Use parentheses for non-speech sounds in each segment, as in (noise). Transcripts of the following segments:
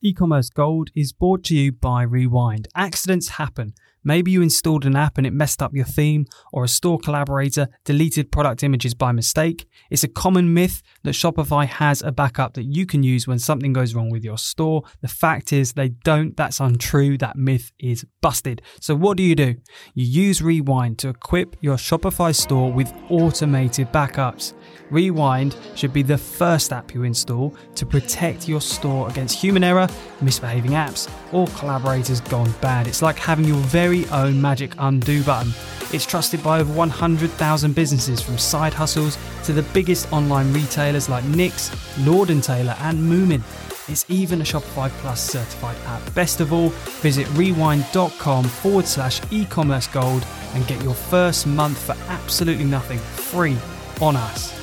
E-commerce Gold is brought to you by Rewind. Accidents happen. Maybe you installed an app and it messed up your theme, or a store collaborator deleted product images by mistake. It's a common myth that Shopify has a backup that you can use when something goes wrong with your store. The fact is, they don't. That's untrue. That myth is busted. So, what do you do? You use Rewind to equip your Shopify store with automated backups. Rewind should be the first app you install to protect your store against human error, misbehaving apps, or collaborators gone bad. It's like having your very own magic undo button. It's trusted by over 100,000 businesses from side hustles to the biggest online retailers like NYX, Lord & Taylor, and Moomin. It's even a Shopify Plus certified app. Best of all, visit rewind.com forward slash e-commerce gold and get your first month for absolutely nothing free on us.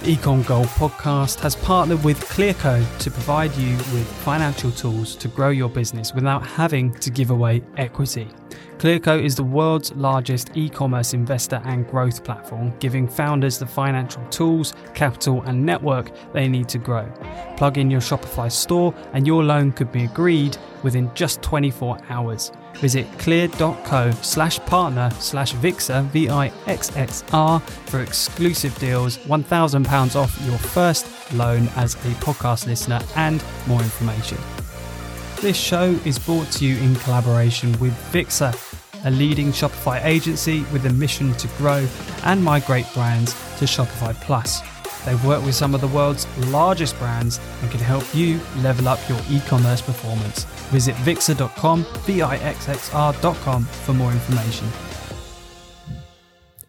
The Ecom Gold podcast has partnered with Clearco to provide you with financial tools to grow your business without having to give away equity. Clearco is the world's largest e commerce investor and growth platform, giving founders the financial tools, capital, and network they need to grow. Plug in your Shopify store, and your loan could be agreed within just 24 hours. Visit clear.co slash partner slash VIXXR, V I X X R, for exclusive deals, £1,000 off your first loan as a podcast listener, and more information. This show is brought to you in collaboration with VIXXR, a leading Shopify agency with a mission to grow and migrate brands to Shopify Plus. They've worked with some of the world's largest brands and can help you level up your e commerce performance. Visit VIXXR.com, V I X X R.com for more information.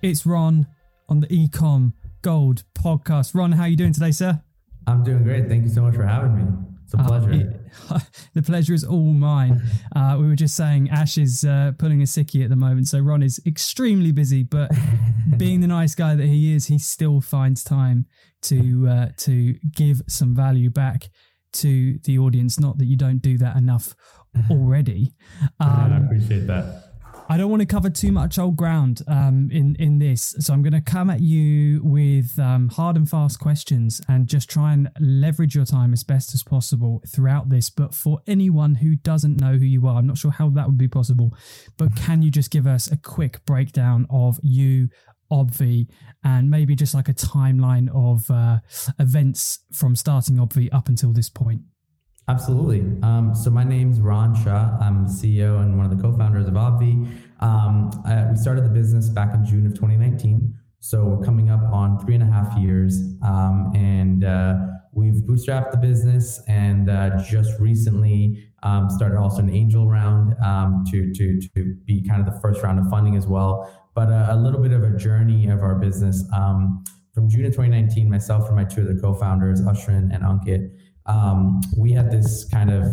It's Ron on the Ecom Gold podcast. Ron, how are you doing today, sir? I'm doing great. Thank you so much for having me. It's a uh, pleasure. Uh, it, (laughs) the pleasure is all mine. Uh, we were just saying Ash is uh, pulling a sickie at the moment, so Ron is extremely busy. But (laughs) being the nice guy that he is, he still finds time to uh, to give some value back to the audience. Not that you don't do that enough (laughs) already. Um, I appreciate that. I don't want to cover too much old ground um, in in this, so I'm going to come at you with um, hard and fast questions and just try and leverage your time as best as possible throughout this. But for anyone who doesn't know who you are, I'm not sure how that would be possible. But (laughs) can you just give us a quick breakdown of you, Obvi, and maybe just like a timeline of uh, events from starting Obvi up until this point? Absolutely. Um, so my name's Ron Shah. I'm CEO and one of the co-founders of Obvi. Um, I, we started the business back in June of 2019. So we're coming up on three and a half years, um, and uh, we've bootstrapped the business, and uh, just recently um, started also an angel round um, to to to be kind of the first round of funding as well. But uh, a little bit of a journey of our business. Um, from June of 2019, myself and my two other co-founders, Ashvin and Ankit, um, we had this kind of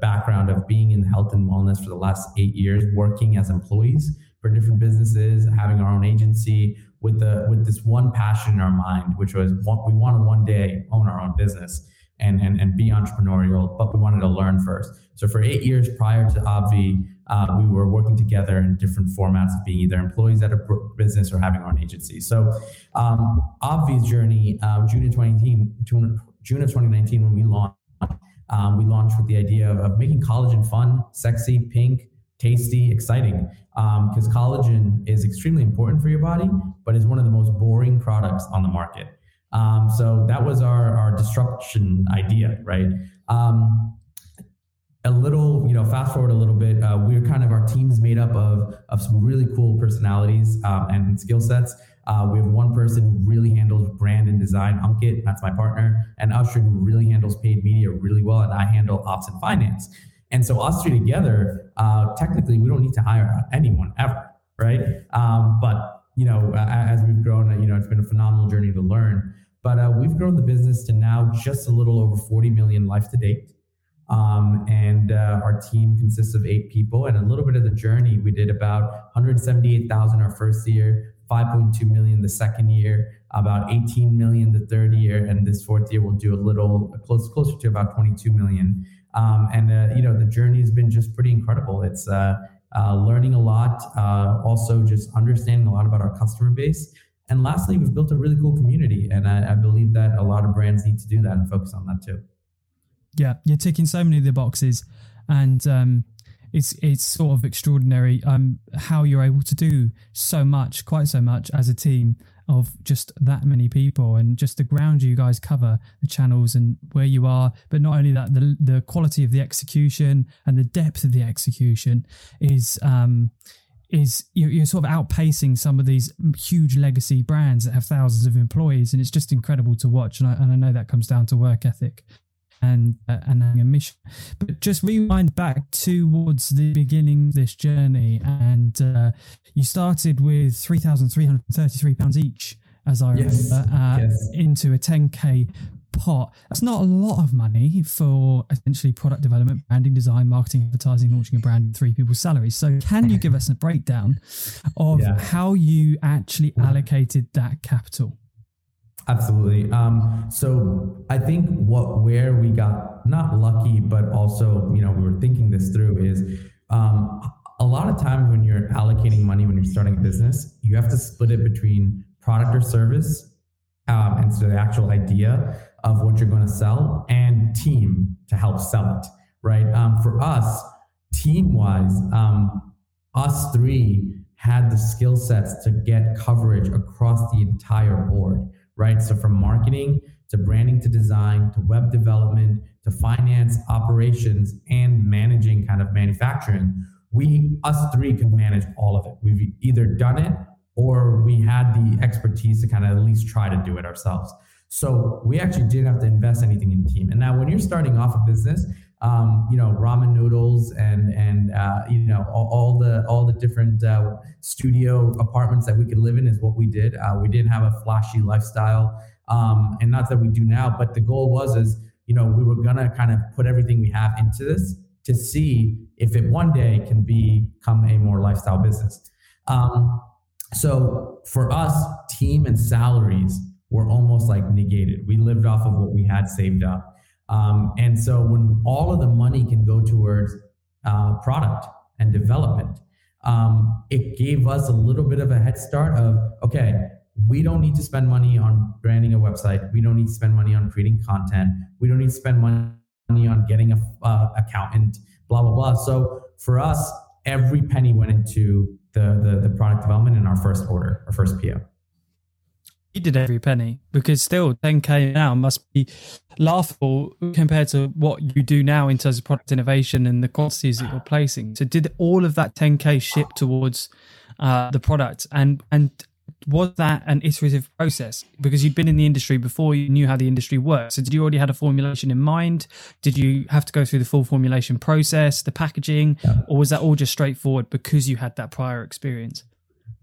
background of being in health and wellness for the last eight years, working as employees for different businesses, having our own agency with the with this one passion in our mind, which was we want to one day own our own business and, and, and be entrepreneurial, but we wanted to learn first. So for eight years prior to Obvi, uh, we were working together in different formats being either employees at a business or having our own agency. So um, Obvi's journey, uh, June of 2019, June of 2019 when we launched. Um, we launched with the idea of, of, making collagen fun, sexy, pink, tasty, exciting. Because um, collagen is extremely important for your body, but is one of the most boring products on the market. Um, so that was our, our disruption idea, right? Um, a little, you know, fast forward a little bit, uh, we're kind of our team's made up of, of some really cool personalities um, and skill sets. Uh, we have one person who really handles brand and design, Ankit, that's my partner, and Usher who really handles paid media really well, and I handle ops and finance. And so us three together, uh, technically, we don't need to hire anyone ever, right? Um, but you know, as we've grown, you know, it's been a phenomenal journey to learn. But uh, we've grown the business to now just a little over 40 million life to date. Um, and uh, our team consists of eight people. And a little bit of the journey, we did about 178,000 our first year, 5.2 million the second year, about 18 million the third year, and this fourth year we'll do a little close closer to about 22 million. Um, and uh, you know the journey has been just pretty incredible. It's uh, uh, learning a lot, uh, also just understanding a lot about our customer base. And lastly, we've built a really cool community, and I, I believe that a lot of brands need to do that and focus on that too. Yeah, you're ticking so many of the boxes, and um, it's it's sort of extraordinary um, how you're able to do so much, quite so much as a team of just that many people and just the ground you guys cover, the channels and where you are. But not only that, the the quality of the execution and the depth of the execution is um, is you're, sort of outpacing some of these huge legacy brands that have thousands of employees, and it's just incredible to watch. And I, and I know that comes down to work ethic and uh, and having a mission. But just rewind back towards the beginning of this journey, and uh, you started with three thousand three hundred thirty-three pounds each, as I yes. remember, uh, yes. into a ten k pot. That's not a lot of money for essentially product development, branding, design, marketing, advertising, launching a brand, three people's salaries. So, can you give us a breakdown of yeah. how you actually allocated that capital? Absolutely. Um, so I think what where we got not lucky, but also you know we were thinking this through is um, a lot of times when you're allocating money when you're starting a business, you have to split it between product or service, um, and so the actual idea of what you're going to sell and team to help sell it. Right. Um, for us, team wise, um, us three had the skill sets to get coverage across the entire board right? So from marketing to branding to design to web development to finance, operations, and managing kind of manufacturing, we, us three, can manage all of it. We've either done it or we had the expertise to kind of at least try to do it ourselves. So we actually didn't have to invest anything in team. And now when you're starting off a business, um, you know, ramen noodles and and uh, you know all, all, the all the different uh, studio apartments that we could live in is what we did. Uh, we didn't have a flashy lifestyle, um, and not that we do now. But the goal was is you know we were gonna kind of put everything we have into this to see if it one day can become a more lifestyle business. Um, so for us, team and salaries were almost like negated. We lived off of what we had saved up. Um, and so when all of the money can go towards uh, product and development, um, it gave us a little bit of a head start of, okay, we don't need to spend money on branding a website. We don't need to spend money on creating content. We don't need to spend money on getting a uh, accountant, blah, blah, blah. So for us, every penny went into the, the, the product development in our first order, our first PO you did every penny because still 10k now must be laughable compared to what you do now in terms of product innovation and the quantities that you're placing. So did all of that 10k ship towards uh, the product? And and was that an iterative process? Because you'd been in the industry before you knew how the industry works so did you already had a formulation in mind? Did you have to go through the full formulation process the packaging? Or was that all just straightforward because you had that prior experience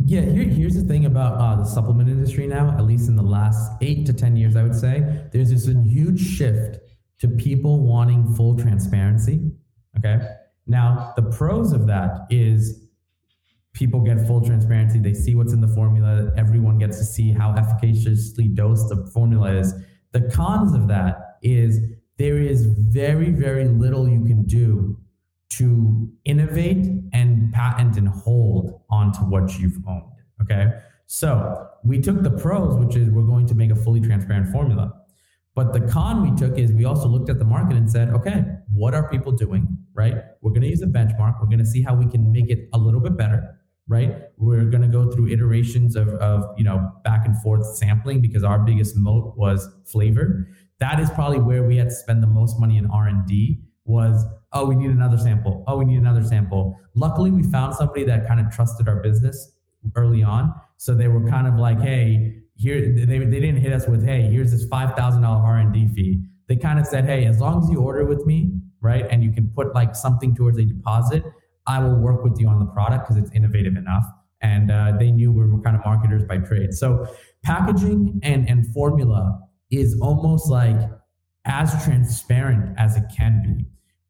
yeah, here, here's the thing about uh, the supplement industry now, at least in the last eight to 10 years, I would say, there's this a huge shift to people wanting full transparency. Okay. Now, the pros of that is people get full transparency. They see what's in the formula. Everyone gets to see how efficaciously dosed the formula is. The cons of that is there is very, very little you can do to innovate and patent and hold onto what you've owned. Okay. So we took the pros, which is we're going to make a fully transparent formula. But the con we took is we also looked at the market and said, okay, what are people doing? Right? We're going to use a benchmark. We're going to see how we can make it a little bit better. Right? We're going to go through iterations of, of you know back and forth sampling because our biggest moat was flavor. That is probably where we had to spend the most money in R and D was oh, we need another sample. Oh, we need another sample. Luckily, we found somebody that kind of trusted our business early on. So they were kind of like, hey, here they, they didn't hit us with, hey, here's this five thousand dollar R and D fee. They kind of said, hey, as long as you order with me, right, and you can put like something towards a deposit, I will work with you on the product because it's innovative enough. And uh, they knew we were kind of marketers by trade. So packaging and and formula is almost like as transparent as it can be.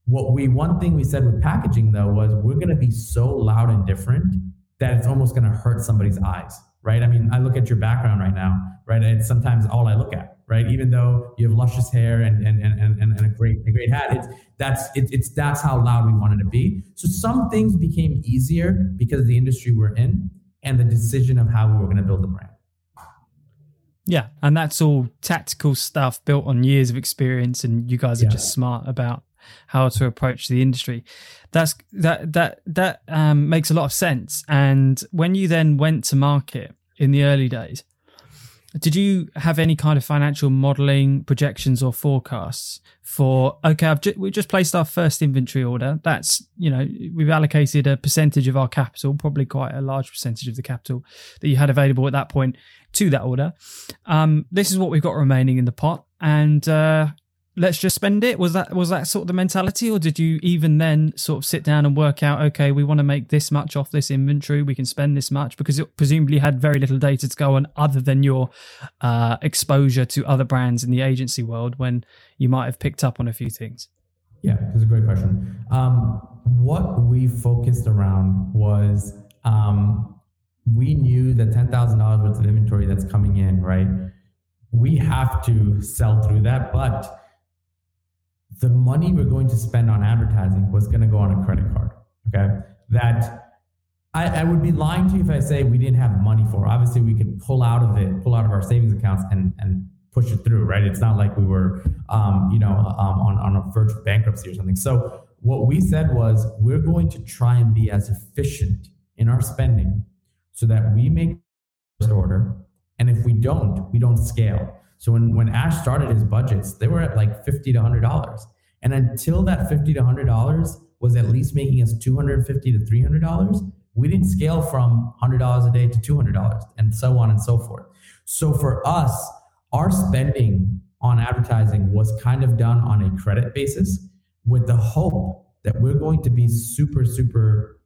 What we one thing we said with packaging though was we're going to be so loud and different that it's almost going to hurt somebody's eyes right? I mean i look at your background right now right? It's sometimes all i look at right? Even though you have luscious hair and and and, and, and a great a great hat it's that's it, it's that's how loud we wanted to be. So some things became easier because of the industry we're in and the decision of how we were going to build the brand Yeah, and that's all tactical stuff built on years of experience, and you guys are yeah. just smart about how to approach the industry. That's that that that um, makes a lot of sense. And when you then went to market in the early days, did you have any kind of financial modeling projections or forecasts for? Okay, I've ju- we just placed our first inventory order. That's you know we've allocated a percentage of our capital, probably quite a large percentage of the capital that you had available at that point to that order. Um, this is what we've got remaining in the pot, and uh, let's just spend it. Was that was that sort of the mentality or did you even then sort of sit down and work out okay we want to make this much off this inventory we can spend this much? Because it presumably had very little data to go on other than your uh, exposure to other brands in the agency world when you might have picked up on a few things. Yeah it's a great question. Um, what we focused around was um, we knew that $10000 worth of inventory that's coming in right we have to sell through that but the money we're going to spend on advertising was going to go on a credit card. Okay. That I, I, would be lying to you if I say we didn't have money for. Obviously, we could pull out of it, pull out of our savings accounts and, and push it through, right? It's not like we were, um, you know, um, on, on a verge of bankruptcy or something. So what we said was we're going to try and be as efficient in our spending so that we make first order. And if we don't, we don't scale. So when, when Ash started his budgets, they were at like 50 to $100. And until that 50 to $100 was at least making us 250 to $300, we didn't scale from $100 a day to $200 and so on and so forth. So for us, our spending on advertising was kind of done on a credit basis with the hope that we're going to be super, super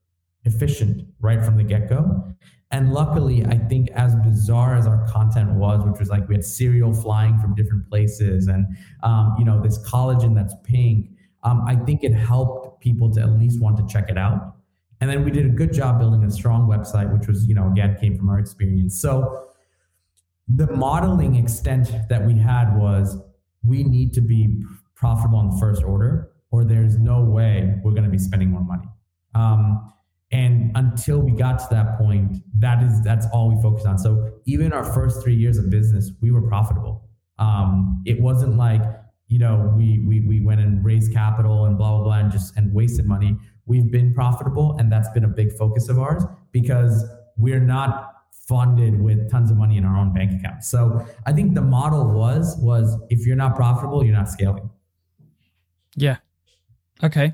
efficient right from the get go. And luckily, I think as bizarre as our content was, which was like we had cereal flying from different places and, um, you know, this collagen that's pink, um, I think it helped people to at least want to check it out. And then we did a good job building a strong website, which was, you know, again, came from our experience. So the modeling extent that we had was we need to be profitable on the first order, or there's no way we're going to be spending more money. Um, and until we got to that point, that is that's all we focused on. So even our first three years of business, we were profitable. Um, it wasn't like you know we we we went and raised capital and blah blah blah and just and wasted money. We've been profitable, and that's been a big focus of ours because we're not funded with tons of money in our own bank account. So I think the model was was if you're not profitable, you're not scaling. Yeah. Okay.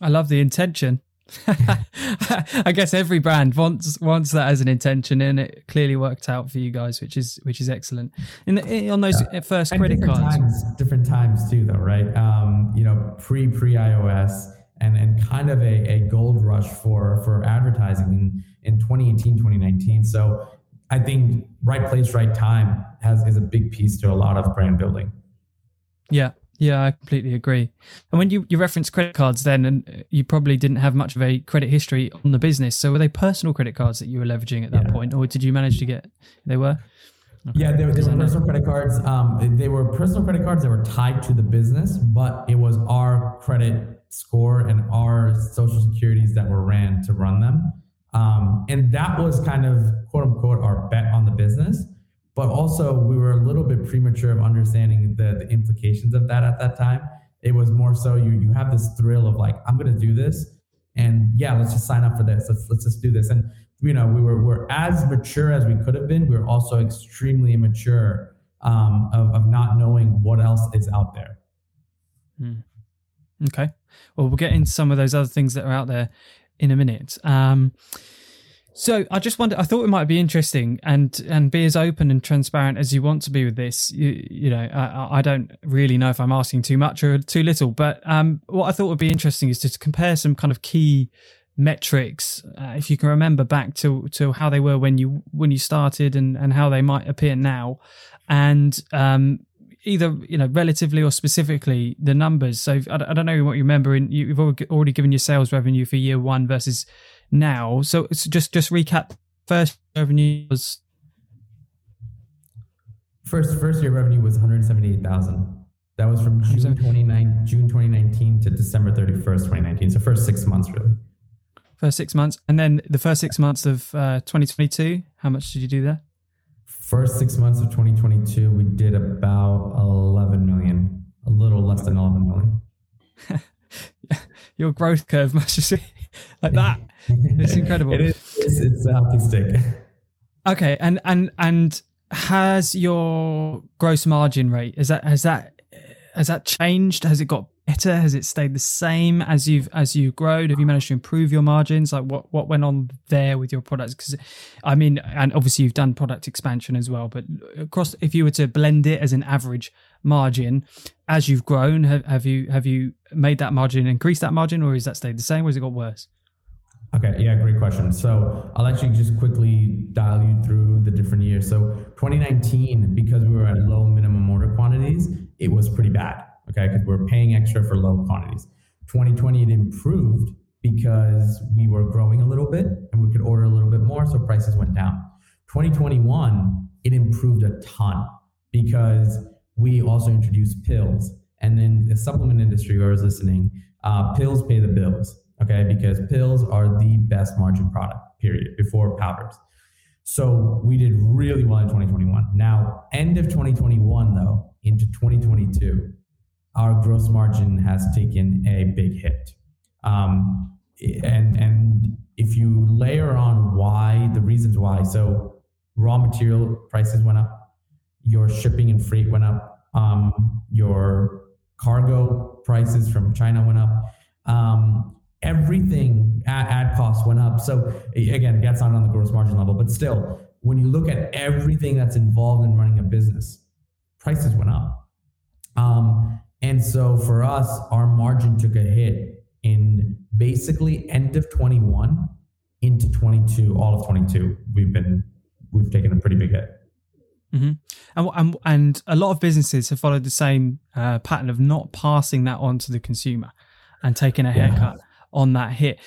I love the intention. (laughs) I guess every brand wants wants that as an intention, and it clearly worked out for you guys, which is which is excellent. In, the, on those yeah. first and credit different cards, times, different times too, though, right? Um, you know, pre pre iOS, and and kind of a, a gold rush for for advertising in in 2018, 2019. So I think right place, right time has is a big piece to a lot of brand building. Yeah, yeah, I completely agree. And when you, you reference credit cards, then, and you probably didn't have much of a credit history on the business. So were they personal credit cards that you were leveraging at that yeah. point, or did you manage to get? They were. Okay. Yeah, they, they were personal credit cards. Um, they were personal credit cards that were tied to the business, but it was our credit score and our social securities that were ran to run them. Um, and that was kind of quote unquote our bet on the business but also we were a little bit premature of understanding the, the implications of that at that time. It was more so you you have this thrill of like I'm going to do this, and yeah, let's just sign up for this. Let's let's just do this. And you know we were we're as mature as we could have been. We are also extremely immature um, of of not knowing what else is out there. Hmm. Okay, well we'll get into some of those other things that are out there in a minute. Um, so I just wonder. I thought it might be interesting and and be as open and transparent as you want to be with this. You, you know, I, I, don't really know if I'm asking too much or too little, but um, what I thought would be interesting is to compare some kind of key metrics, uh, if you can remember back to to how they were when you when you started and and how they might appear now, and um, either you know relatively or specifically the numbers. So I, I don't know what you remember. In you've already given your sales revenue for year one versus now. So, just just recap. First revenue was first first year revenue was 178,000. That was from June 29 June 2019 to December 31st 2019. So first 6 months really. First 6 months and then the first 6 months of uh, 2022, how much did you do there? First six months of 2022, we did about 11 million, a little less than 11 million. (laughs) Your growth curve must just be like that. (laughs) It's incredible. it is. It's, it's a hockey stick. Okay, and and and has your gross margin rate is that has that has that changed? Has it got better? Has it stayed the same as you've as you grown? Have you managed to improve your margins? Like what what went on there with your products? Because I mean, and obviously you've done product expansion as well. But across, if you were to blend it as an average margin, as you've grown, have, have you have you made that margin increase that margin, or has that stayed the same, or has it got worse? Okay, yeah, great question. So I'll actually just quickly dial you through the different years. So 2019, because we were at low minimum order quantities, it was pretty bad. Okay, because we are paying extra for low quantities. 2020, it improved because we were growing a little bit and we could order a little bit more, so prices went down. 2021, it improved a ton because we also introduced pills. And then the supplement industry, was listening, uh, pills pay the bills okay? Because pills are the best margin product, period, before powders. So we did really well in 2021. Now, end of 2021, though, into 2022, our gross margin has taken a big hit. Um, and and if you layer on why the reasons why, so raw material prices went up, your shipping and freight went up, um, your cargo prices from China went up. Um, everything ad, ad costs went up. So again, that's not on the gross margin level, but still, when you look at everything that's involved in running a business, prices went up. Um, and so for us, our margin took a hit in basically end of 21 into 22, all of 22. We've been we've taken a pretty big hit. Mm-hmm. And, and, and a lot of businesses have followed the same uh, pattern of not passing that on to the consumer and taking a haircut. Yeah on that hit.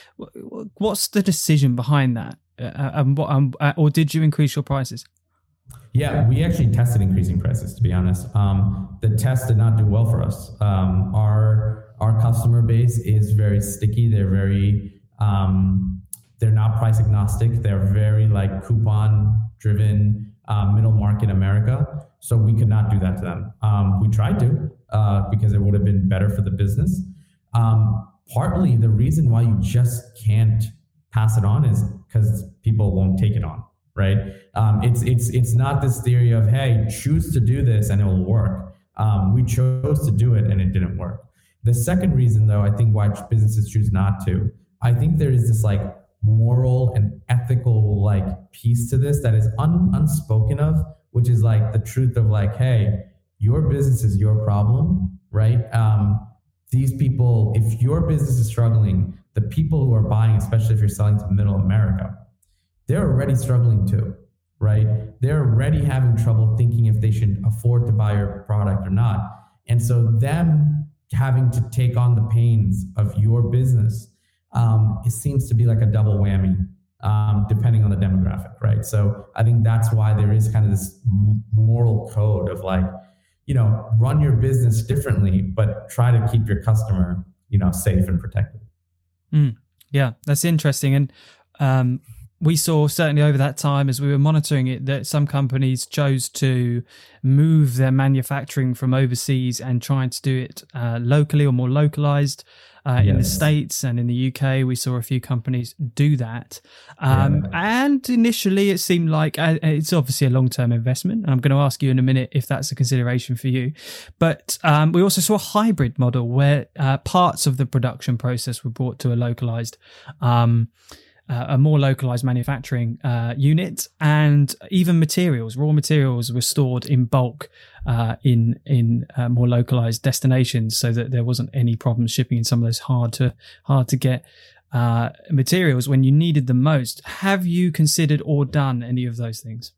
What's the decision behind that? Uh, uh um, what, um, uh, or did you increase your prices? Yeah, we actually tested increasing prices. To be honest, um, the test did not do well for us. Um, our our customer base is very sticky. They're very um, they're not price agnostic. They're very like coupon driven uh, middle market America. So we could not do that to them. Um, we tried to uh, because it would have been better for the business. Um, partly the reason why you just can't pass it on is because people won't take it on right um, it's it's it's not this theory of hey choose to do this and it will work um, we chose to do it and it didn't work the second reason though i think why businesses choose not to i think there is this like moral and ethical like piece to this that is un- unspoken of which is like the truth of like hey your business is your problem right um, these people, if your business is struggling, the people who are buying, especially if you're selling to middle America, they're already struggling too, right? They're already having trouble thinking if they should afford to buy your product or not. And so, them having to take on the pains of your business, um, it seems to be like a double whammy, um, depending on the demographic, right? So, I think that's why there is kind of this moral code of like, you know, run your business differently, but try to keep your customer, you know, safe and protected. Mm, yeah, that's interesting. And um, we saw certainly over that time as we were monitoring it that some companies chose to move their manufacturing from overseas and trying to do it uh, locally or more localized uh, yes. in the States and in the UK, we saw a few companies do that. Um, yeah. And initially, it seemed like uh, it's obviously a long term investment. And I'm going to ask you in a minute if that's a consideration for you. But um, we also saw a hybrid model where uh, parts of the production process were brought to a localized. Um, uh, a more localized manufacturing uh, unit, and even materials, raw materials, were stored in bulk uh, in in uh, more localized destinations, so that there wasn't any problems shipping in some of those hard to hard to get uh, materials when you needed them most. Have you considered or done any of those things?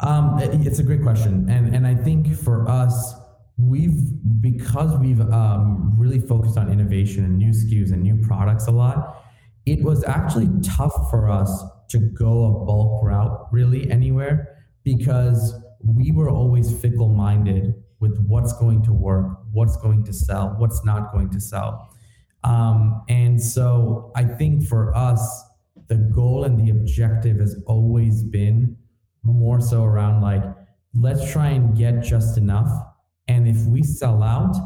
Um, it's a great question, and and I think for us, we've because we've um, really focused on innovation and new SKUs and new products a lot it was actually tough for us to go a bulk route really anywhere because we were always fickle minded with what's going to work, what's going to sell, what's not going to sell. Um, and so I think for us, the goal and the objective has always been more so around like, let's try and get just enough. And if we sell out,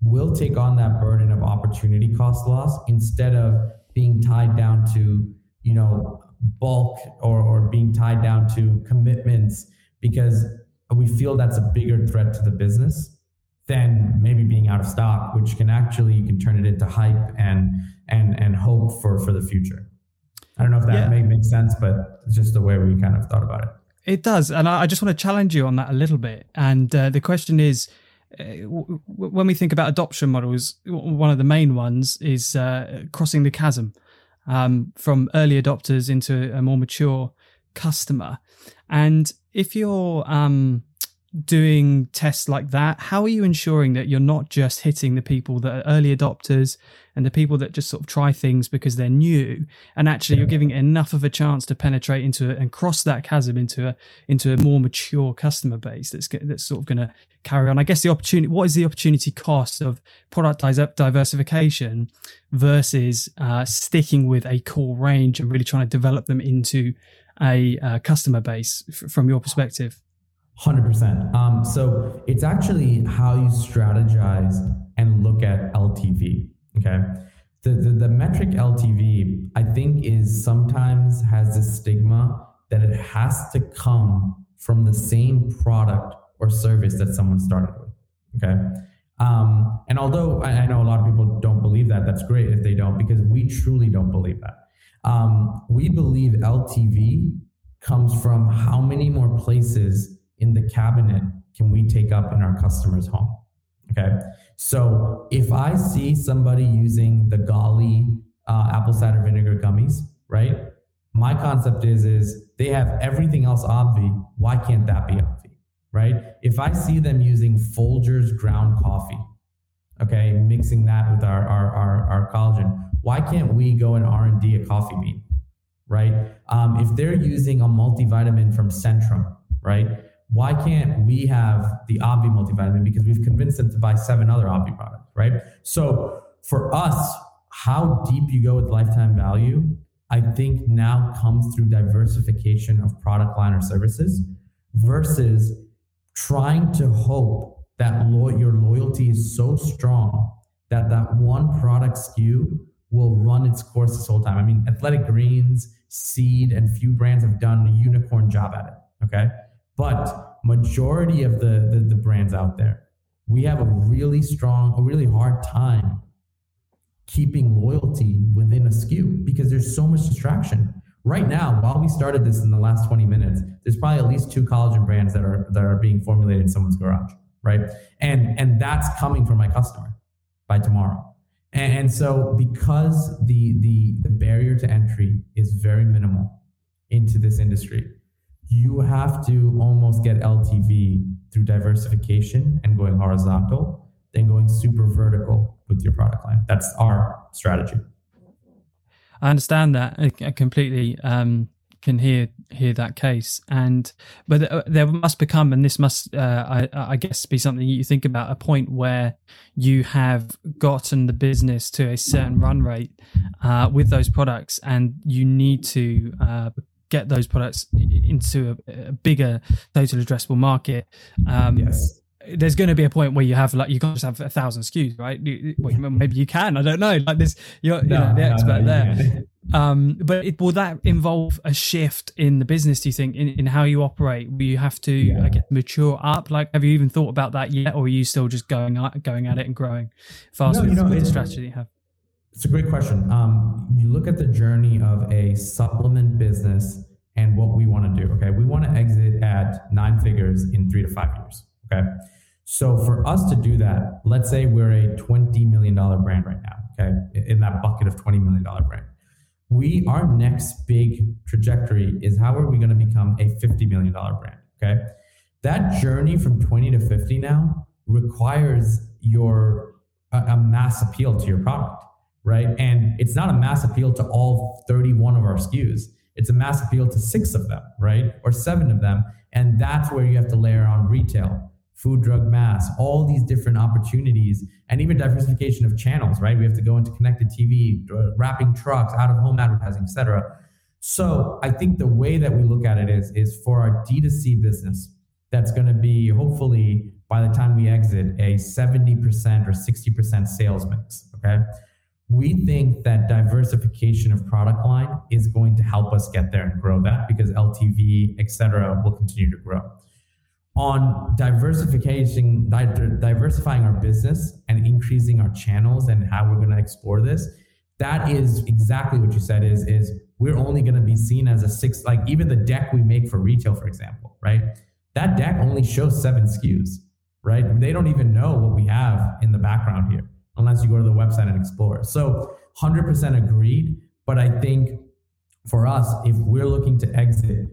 we'll take on that burden of opportunity cost loss instead of being tied down to, you know, bulk or, or being tied down to commitments because we feel that's a bigger threat to the business than maybe being out of stock, which can actually you can turn it into hype and and and hope for for the future. I don't know if that yeah. make, makes sense, but it's just the way we kind of thought about it. It does, and I just want to challenge you on that a little bit. And uh, the question is, when we think about adoption models, one of the main ones is uh, crossing the chasm um, from early adopters into a more mature customer. And if you're um, doing tests like that, how are you ensuring that you're not just hitting the people that are early adopters and the people that just sort of try things because they're new, and actually you're giving enough of a chance to penetrate into it and cross that chasm into a into a more mature customer base that's that's sort of going to carry on. I guess the opportunity, what is the opportunity cost of product diversification versus uh, sticking with a core range and really trying to develop them into a uh, customer base f- from your perspective? 100%. Um, so it's actually how you strategize and look at LTV. Okay. The, the, the metric LTV, I think, is sometimes has this stigma that it has to come from the same product or service that someone started with. Okay. Um, and although I, know a lot of people don't believe that, that's great if they don't, because we truly don't believe that. Um, we believe LTV comes from how many more places in the cabinet can we take up in our customer's home? Okay. So if I see somebody using the Goli uh, apple cider vinegar gummies, right? My concept is is they have everything else Obvi. Why can't that be Obvi? Right? If I see them using Folgers ground coffee, okay, mixing that with our our our, our collagen, why can't we go and R and D a coffee bean? Right? Um, if they're using a multivitamin from Centrum, right? Why can't we have the Obvi multivitamin? Because we've convinced them to buy seven other Obvi products, right? So for us, how deep you go with lifetime value, I think now comes through diversification of product line or services versus trying to hope that lo- your loyalty is so strong that that one product SKU will run its course this whole time. I mean, Athletic Greens, Seed, and few brands have done a unicorn job at it. Okay. But majority of the, the, the brands out there, we have a really strong, a really hard time keeping loyalty within a SKU because there's so much distraction. Right now, while we started this in the last 20 minutes, there's probably at least two collagen brands that are that are being formulated in someone's garage, right? And and that's coming from my customer by tomorrow. And, and so because the the the barrier to entry is very minimal into this industry, you have to almost get LTV through diversification and going horizontal, then going super vertical with your product line. That's our strategy. I understand that. I completely um, can hear hear that case, and but uh, there must become, and this must, uh, I, I, guess, be something you think about a point where you have gotten the business to a certain run rate uh, with those products, and you need to uh, get those products into a, a bigger total addressable market. Um, yes. There's going to be a point where you have like you can't just have a thousand SKUs, right? Well, maybe you can. I don't know. Like this, you're no, you know, the expert no, there. Um, but it, will that involve a shift in the business? Do you think in, in how you operate? Will you have to yeah. I guess, mature up? Like, have you even thought about that yet, or are you still just going going at it and growing fast with, you know, with the strategy you have? It's a great question. Um, you look at the journey of a supplement business and what we want to do. Okay. We want to exit at nine figures in three to five years. Okay. So for us to do that, let's say we're a $20 million brand right now. Okay. In that bucket of $20 million brand. We, our next big trajectory is how are we going to become a $50 million brand? Okay. That journey from 20 to 50 now requires your, a, a mass appeal to your product right? And it's not a mass appeal to all 31 of our SKUs. It's a mass appeal to six of them, right? Or seven of them. And that's where you have to layer on retail, food, drug, mass, all these different opportunities, and even diversification of channels, right? We have to go into connected TV, uh, wrapping trucks, out of home advertising, etc. So I think the way that we look at it is, is for our D2C business, that's going to be hopefully by the time we exit a 70% or 60% sales mix. Okay. We think that diversification of product line is going to help us get there and grow that because LTV, et cetera, will continue to grow. On diversification, diversifying our business and increasing our channels and how we're going to explore this, that is exactly what you said is, is we're only going to be seen as a six, like even the deck we make for retail, for example, right? That deck only shows seven SKUs, right? They don't even know what we have in the background here unless you go to the website and explore. So 100% agreed. But I think for us, if we're looking to exit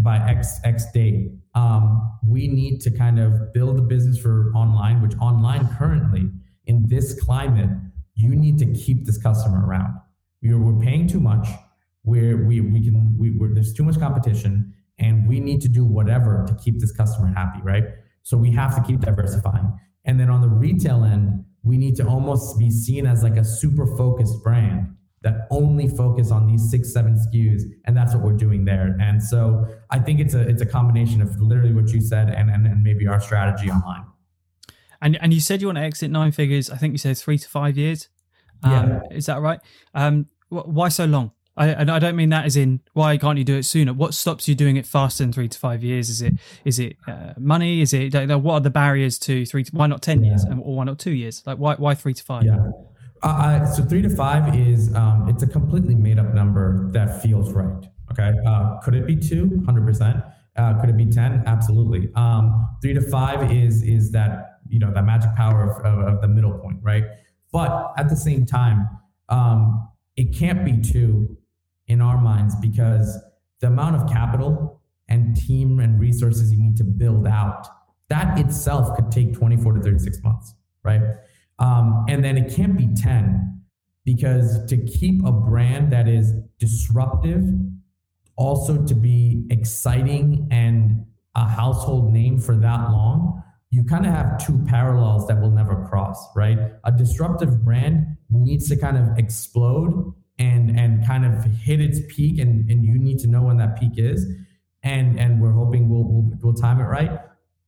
by X, X date, um, we need to kind of build a business for online, which online currently in this climate, you need to keep this customer around. We're, we're paying too much. We're, we, we can, we, there's too much competition and we need to do whatever to keep this customer happy, right? So we have to keep diversifying. And then on the retail end, we need to almost be seen as like a super focused brand that only focus on these six seven SKUs and that's what we're doing there. And so I think it's a it's a combination of literally what you said and and, and maybe our strategy online. And and you said you want to exit nine figures I think you said three to five years. Um, yeah. is that right? Um why so long I, and I don't mean that as in why can't you do it sooner? What stops you doing it faster than three to five years? Is it is it uh, money? Is it what are the barriers to three? To, why not ten yeah. years or why not two years? Like why why three to five? Yeah. Uh, so three to five is um, it's a completely made up number that feels right. Okay. Uh, could it be two? Hundred percent. Uh, could it be ten? Absolutely. Um, three to five is is that you know that magic power of, of, of the middle point, right? But at the same time, um, it can't be two in our minds because the amount of capital and team and resources you need to build out that itself could take 24 to 36 months right? Um, and then it can't be 10 because to keep a brand that is disruptive also to be exciting and a household name for that long you kind of have two parallels that will never cross right? A disruptive brand needs to kind of explode and and kind of hit its peak and and you need to know when that peak is. And and we're hoping we'll we'll, we'll time it right.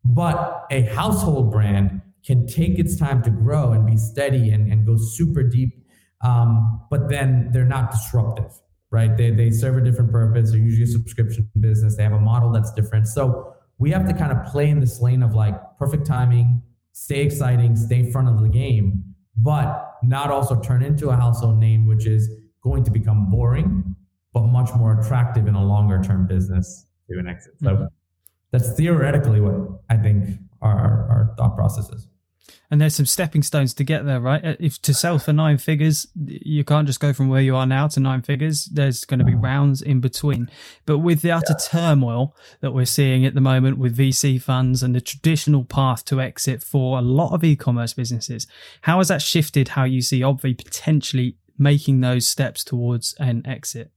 But a household brand can take its time to grow and be steady and, and go super deep um, but then they're not disruptive right? They, they serve a different purpose. They're usually a subscription business. They have a model that's different. So we have to kind of play in this lane of like perfect timing stay exciting stay front of the game but not also turn into a household name which is going to become boring, but much more attractive in a longer term business to an exit. So mm-hmm. that's theoretically what I think our, our thought process is. And there's some stepping stones to get there, right? If to sell for nine figures, you can't just go from where you are now to nine figures. There's going to be rounds in between. But with the utter yeah. turmoil that we're seeing at the moment with VC funds and the traditional path to exit for a lot of e-commerce businesses, how has that shifted how you see Obvi potentially making those steps towards an exit?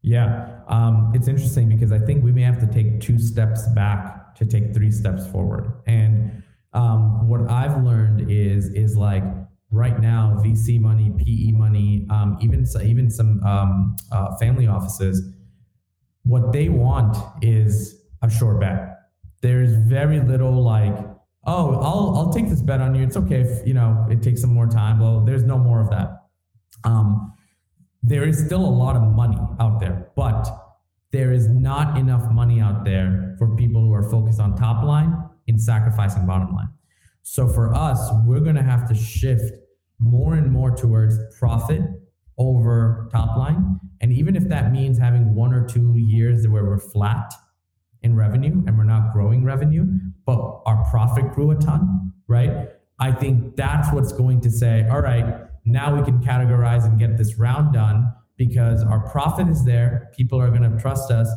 Yeah, um, it's interesting because I think we may have to take two steps back to take three steps forward. And um, what I've learned is is like right now VC money, PE money, um, even even some um, uh, family offices, what they want is a sure bet. There's very little like, oh, I'll I'll take this bet on you. It's okay if you know it takes some more time. Well, there's no more there is still a lot of money out there, but there is not enough money out there for people who are focused on top line in sacrificing bottom line. So for us, we're going to have to shift more and more towards profit over top line. And even if that means having one or two years where we're flat in revenue and we're not growing revenue, but our profit grew a ton, right? I think that's what's going to say, all right, now we can categorize and get this round done because our profit is there. People are going to trust us.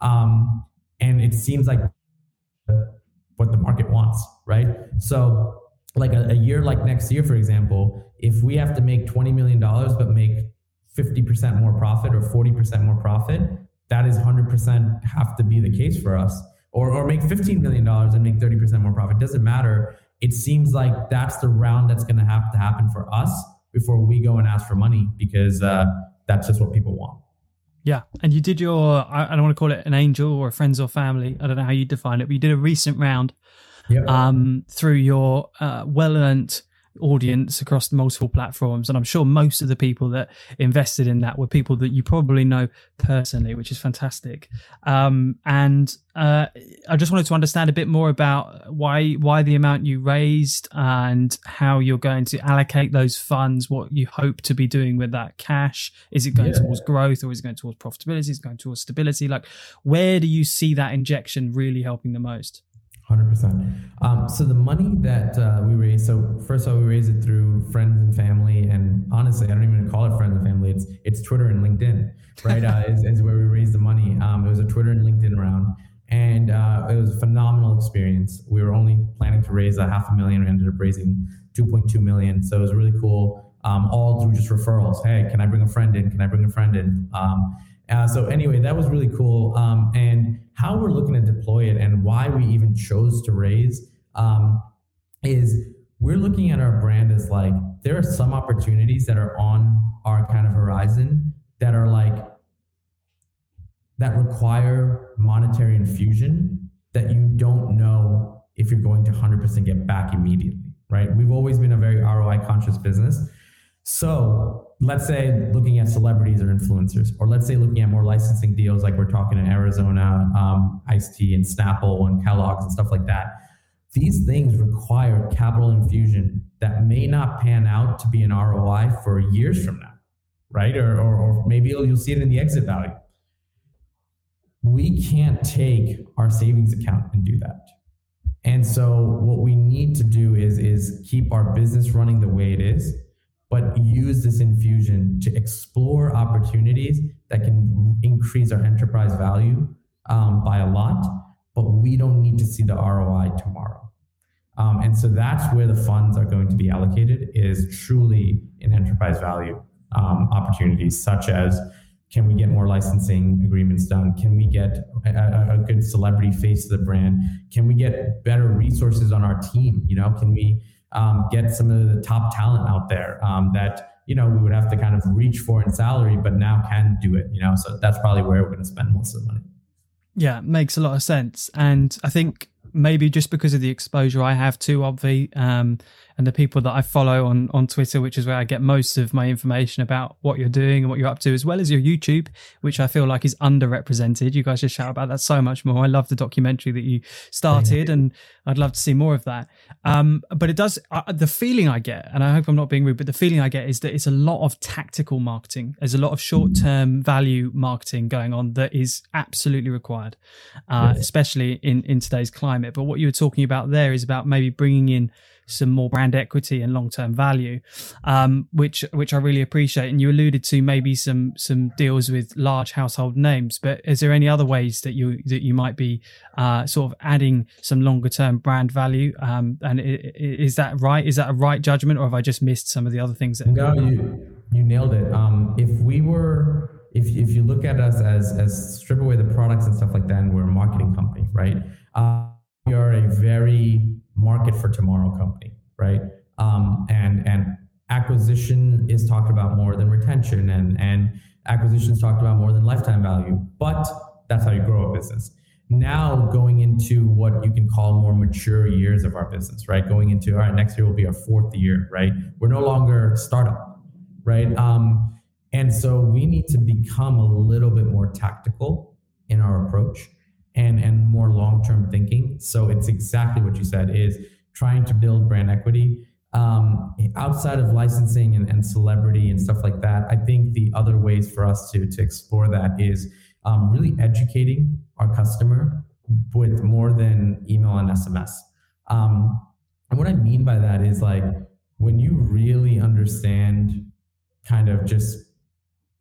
Um, and it seems like what the market wants, right? So, like a, a year like next year, for example, if we have to make $20 million but make 50% more profit or 40% more profit, that is 100% have to be the case for us. Or, or make $15 million and make 30% more profit. Doesn't matter. It seems like that's the round that's going to have to happen for us before we go and ask for money because uh, that's just what people want. Yeah, and you did your I don't want to call it an angel or a friends or family. I don't know how you define it, but you did a recent round yep. um, through your uh, well earned audience across multiple platforms. And I'm sure most of the people that invested in that were people that you probably know personally, which is fantastic. Um, and uh, I just wanted to understand a bit more about why why the amount you raised and how you're going to allocate those funds, what you hope to be doing with that cash. Is it going yeah. towards growth or is it going towards profitability? Is it going towards stability? Like, where do you see that injection really helping the most? Hundred um, percent. So the money that uh, we raised, so first of all, we raised it through friends and family, and honestly, I don't even call it friends and family. It's it's Twitter and LinkedIn, right? uh, is, is where we raised the money. Um, it was a Twitter and LinkedIn round, and uh, it was a phenomenal experience. We were only planning to raise a half a million, we ended up raising two point two million. So it was really cool. Um, all through just referrals. Hey, can I bring a friend in? Can I bring a friend in? Um, uh, so anyway, that was really cool. Um, and how we're looking to deploy it and why we even chose to raise um, is we're looking at our brand as like there are some opportunities that are on our kind of horizon that are like that require monetary infusion that you don't know if you're going to 100% get back immediately right we've always been a very roi conscious business so let's say looking at celebrities or influencers, or let's say looking at more licensing deals like we're talking in Arizona, um, Ice T and Snapple and Kellogg's and stuff like that. These things require capital infusion that may not pan out to be an ROI for years from now, right? Or, or, or maybe you'll see it in the exit value. We can't take our savings account and do that. And so what we need to do is, is keep our business running the way it is but use this infusion to explore opportunities that can increase our enterprise value um, by a lot, but we don't need to see the ROI tomorrow. Um, and so that's where the funds are going to be allocated is truly in enterprise value um, opportunities, such as can we get more licensing agreements done? Can we get a, a, good celebrity face to the brand? Can we get better resources on our team? You know, can we um, get some of the top talent out there um, that you know we would have to kind of reach for in salary, but now can do it. You know, so that's probably where we're going to spend most of the money. Yeah, makes a lot of sense, and I think maybe just because of the exposure I have to Obvi um, and the people that I follow on on Twitter, which is where I get most of my information about what you're doing and what you're up to, as well as your YouTube, which I feel like is underrepresented. You guys just shout about that so much more. I love the documentary that you started, and I'd love to see more of that. Um, but it does uh, the feeling I get, and I hope I'm not being rude, but the feeling I get is that it's a lot of tactical marketing. There's a lot of short term value marketing going on that is absolutely required, uh, especially in in today's climate. But what you were talking about there is about maybe bringing in some more brand equity and long term value, um, which which I really appreciate. And you alluded to maybe some some deals with large household names, but is there any other ways that you that you might be uh, sort of adding some longer term brand value? Um, and is that right? Is that a right judgment, or have I just missed some of the other things? That no, you you nailed it. Um, if we were if, if you look at us as as strip away the products and stuff like that, and we're a marketing company, right? Uh, we are a very market for tomorrow company, right? Um, and and acquisition is talked about more than retention, and and acquisition is talked about more than lifetime value. But that's how you grow a business. Now going into what you can call more mature years of our business, right? Going into all right, next year will be our fourth year, right? We're no longer startup, right? Um, and so we need to become a little bit more tactical in our approach and and more long-term thinking. So it's exactly what you said is trying to build brand equity um, outside of licensing and, and, celebrity and stuff like that. I think the other ways for us to to explore that is um, really educating our customer with more than email and sms um, and what i mean by that is like when you really understand kind of just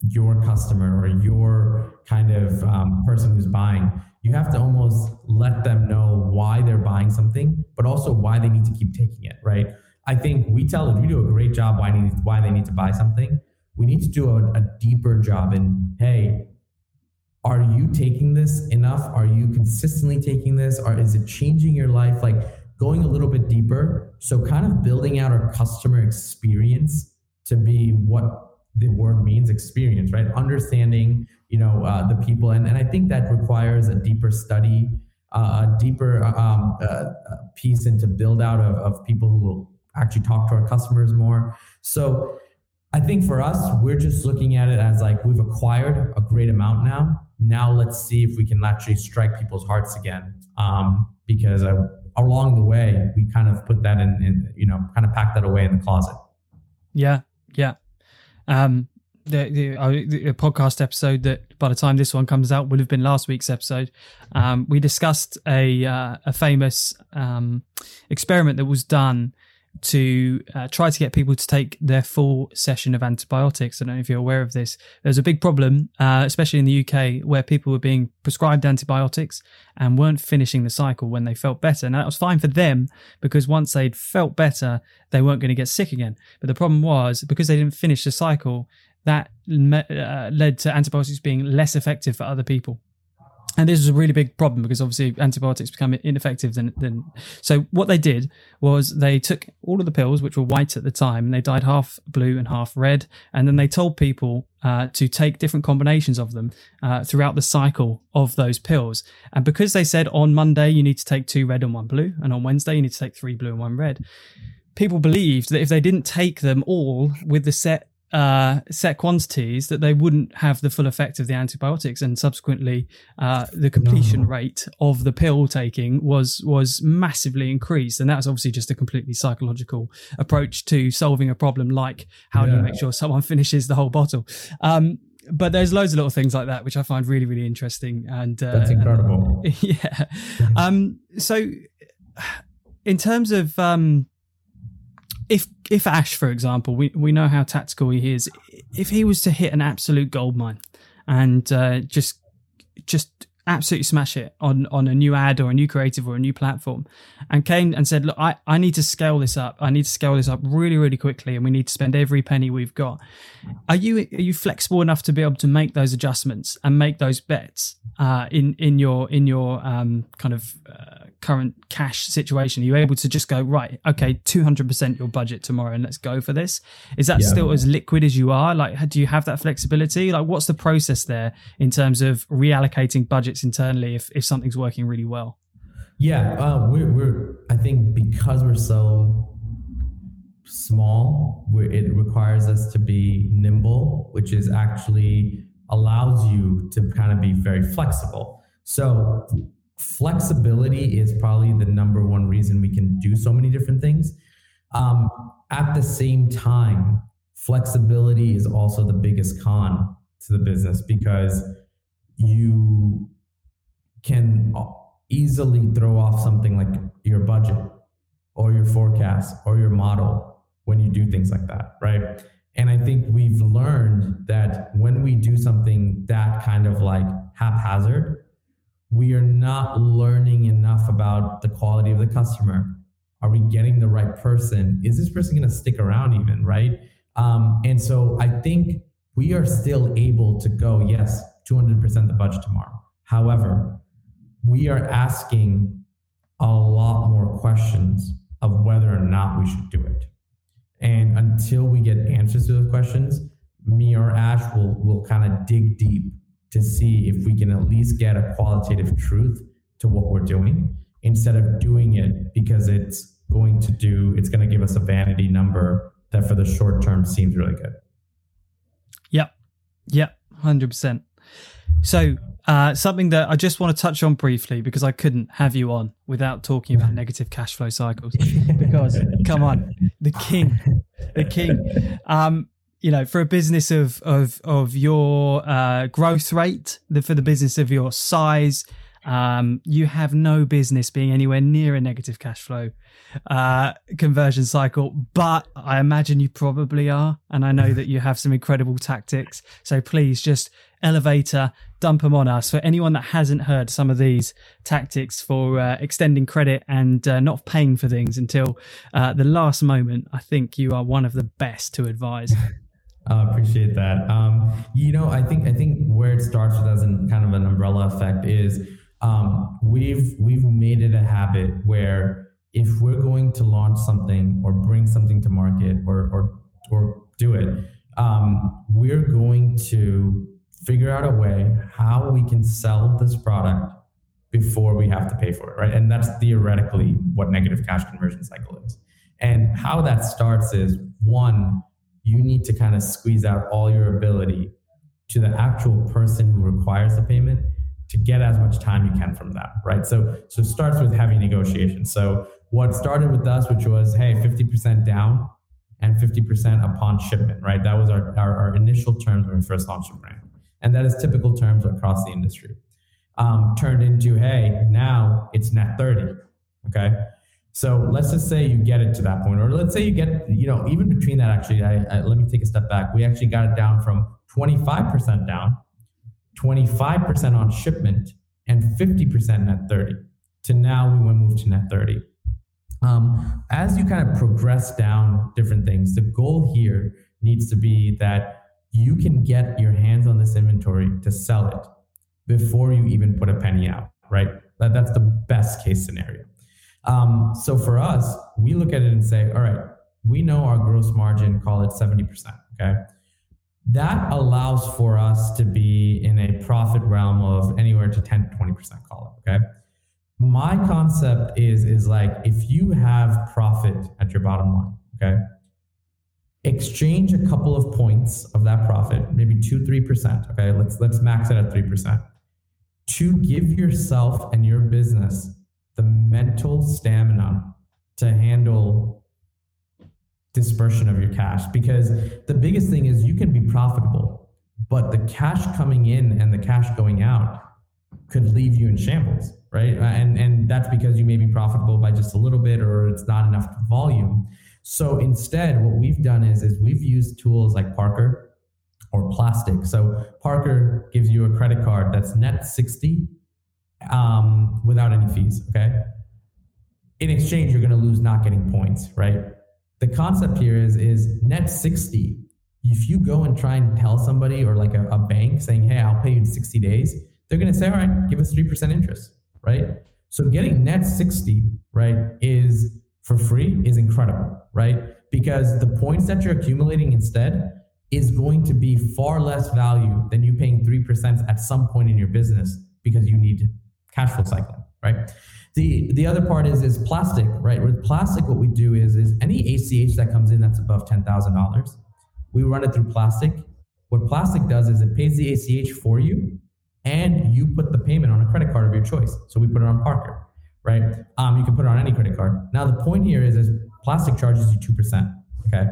your customer or your kind of um, person who's buying you have to almost let them know why they're buying something, but also why they need to keep taking it, right? I think we tell them we do a great job why, need, why they need to buy something. We need to do a, a deeper job in, hey, are you taking this enough? Are you consistently taking this? Or is it changing your life? Like going a little bit deeper. So kind of building out our customer experience to be what the word means experience, right? Understanding, you know, uh, the people, and and I think that requires a deeper study, uh, a deeper um, uh, piece into build out of, of people who will actually talk to our customers more. So I think for us, we're just looking at it as like we've acquired a great amount now. Now let's see if we can actually strike people's hearts again. Um, because uh, along the way, we kind of put that in, in, you know, kind of pack that away in the closet. Yeah, yeah. Um, the, the, uh, the, podcast episode that by the time this one comes out would have been last week's episode. Um, we discussed a uh, a famous um, experiment that was done to uh, try to get people to take their full session of antibiotics. I don't know if you're aware of this. There's a big problem, uh, especially in the UK, where people were being prescribed antibiotics and weren't finishing the cycle when they felt better. Now, that was fine for them because once they'd felt better, they weren't going to get sick again. But the problem was because they didn't finish the cycle, that uh, led to antibiotics being less effective for other people. And this was a really big problem because obviously antibiotics become ineffective then, then so what they did was they took all of the pills which were white at the time and they dyed half blue and half red and then they told people uh, to take different combinations of them uh, throughout the cycle of those pills. And because they said on monday you need to take two red and one blue and on wednesday you need to take three blue and one red people believed that if they didn't take them all with the set uh, set quantities that they wouldn't have the full effect of the antibiotics, and subsequently, uh, the completion no. rate of the pill taking was was massively increased, and that's obviously just a completely psychological approach to solving a problem. Like how yeah. do you make sure someone (laughs) finishes the whole bottle? Um, but there's loads of little things like that which I find really really interesting, and uh, that's incredible. (laughs) And, yeah. um, so, in terms of um, if if Ash, for example, we, we know how tactical he is. If he was to hit an absolute gold mine and uh, just just absolutely smash it on on a new ad or a new creative or a new platform, and came and said, "Look, I, I need to scale this up. I need to scale this up really really quickly, and we need to spend every penny we've got." Are you are you flexible enough to be able to make those adjustments and make those bets uh, in in your in your um, kind of uh, current cash situation? Are you able to just go right? Okay, two hundred percent your budget tomorrow, and let's go for this. Is that yeah. still as liquid as you are? Like, do you have that flexibility? Like, what's the process there in terms of reallocating internally if if something's working really well? Yeah, uh, we're we're I think because we're so small, it requires us to be nimble, which is actually allows you to kind of be very flexible. So flexibility is probably the number one reason we can do so many different things. Um, at the same time, flexibility is also the biggest con to the business because you can easily throw off something like your budget or your forecast or your model when you do things like that, right? And I think we've learned that when we do something that kind of like haphazard, we are not learning enough about the quality of the customer. Are we getting the right person? Is this person going to stick around even, right? Um, and so I think we are still able to go, yes, 200% the budget tomorrow. However, we are asking a lot more questions of whether or not we should do it. And until we get answers to those questions, me or Ash will, will kind of dig deep to see if we can at least get a qualitative truth to what we're doing instead of doing it because it's going to do it's going to give us a vanity number that for the short term seems really good. Yep yep 100% so uh, something that I just want to touch on briefly because I couldn't have you on without talking about negative cash flow cycles. (laughs) Because come on, the king, the king. Um, you know, for a business of of of your uh, growth rate, the, for the business of your size, um, you have no business being anywhere near a negative cash flow uh, conversion cycle. But I imagine you probably are, and I know that you have some incredible tactics. So please, just elevator, dump them on us. For anyone that hasn't heard some of these tactics for uh, extending credit and uh, not paying for things until uh, the last moment, I think you are one of the best to advise. (laughs) I appreciate that. Um, you know, I think I think where it starts with as an kind of an umbrella effect is um, we've we've made it a habit where if we're going to launch something or bring something to market or or or do it, um, we're going to figure out a way how we can sell this product before we have to pay for it, right? And that's theoretically what negative cash conversion cycle is. And how that starts is one, you need to kind of squeeze out all your ability to the actual person who requires the payment to get as much time you can from them, right? So so it starts with heavy negotiation. So what started with us, which was hey, 50% down and 50% upon shipment, right? That was our, our, our initial terms when we first launched the brand. And that is typical terms across the industry. Um, turned into, hey, now it's net 30. Okay. So let's just say you get it to that point, or let's say you get, you know, even between that, actually, I, I, let me take a step back. We actually got it down from 25% down, 25% on shipment, and 50% net 30 to now we want to move to net 30. Um, as you kind of progress down different things, the goal here needs to be that you can get your hands on this inventory to sell it before you even put a penny out, right? That, that's the best case scenario. Um, so for us, we look at it and say, all right, we know our gross margin, call it 70%, okay? That allows for us to be in a profit realm of anywhere to 10 to 20%, call it, okay? My concept is, is like if you have profit at your bottom line, okay? Exchange a couple of points of that profit, maybe two, three percent. Okay, let's let's max it at three percent. To give yourself and your business the mental stamina to handle dispersion of your cash because the biggest thing is you can be profitable but the cash coming in and the cash going out could leave you in shambles right and and that's because you may be profitable by just a little bit or it's not enough volume so instead what we've done is is we've used tools like Parker or Plastiq. so Parker gives you a credit card that's net 60 um, without any fees. Okay. In exchange, you're going to lose not getting points, right? The concept here is is net 60. If you go and try and tell somebody or like a, a bank saying, hey, I'll pay you in 60 days, they're going to say, all right, give us 3% interest, right? So getting net 60, right, is for free is incredible, right? Because the points that you're accumulating instead is going to be far less value than you paying 3% at some point in your business because you need cash flow cycling, right? The the other part is is Plastiq, right? With Plastiq, what we do is is any ACH that comes in that's above ten thousand dollars, we run it through Plastiq. What Plastiq does is it pays the ACH for you, and you put the payment on a credit card of your choice. So we put it on Parker, right? Um, you can put it on any credit card. Now the point here is is Plastiq charges you two percent. Okay,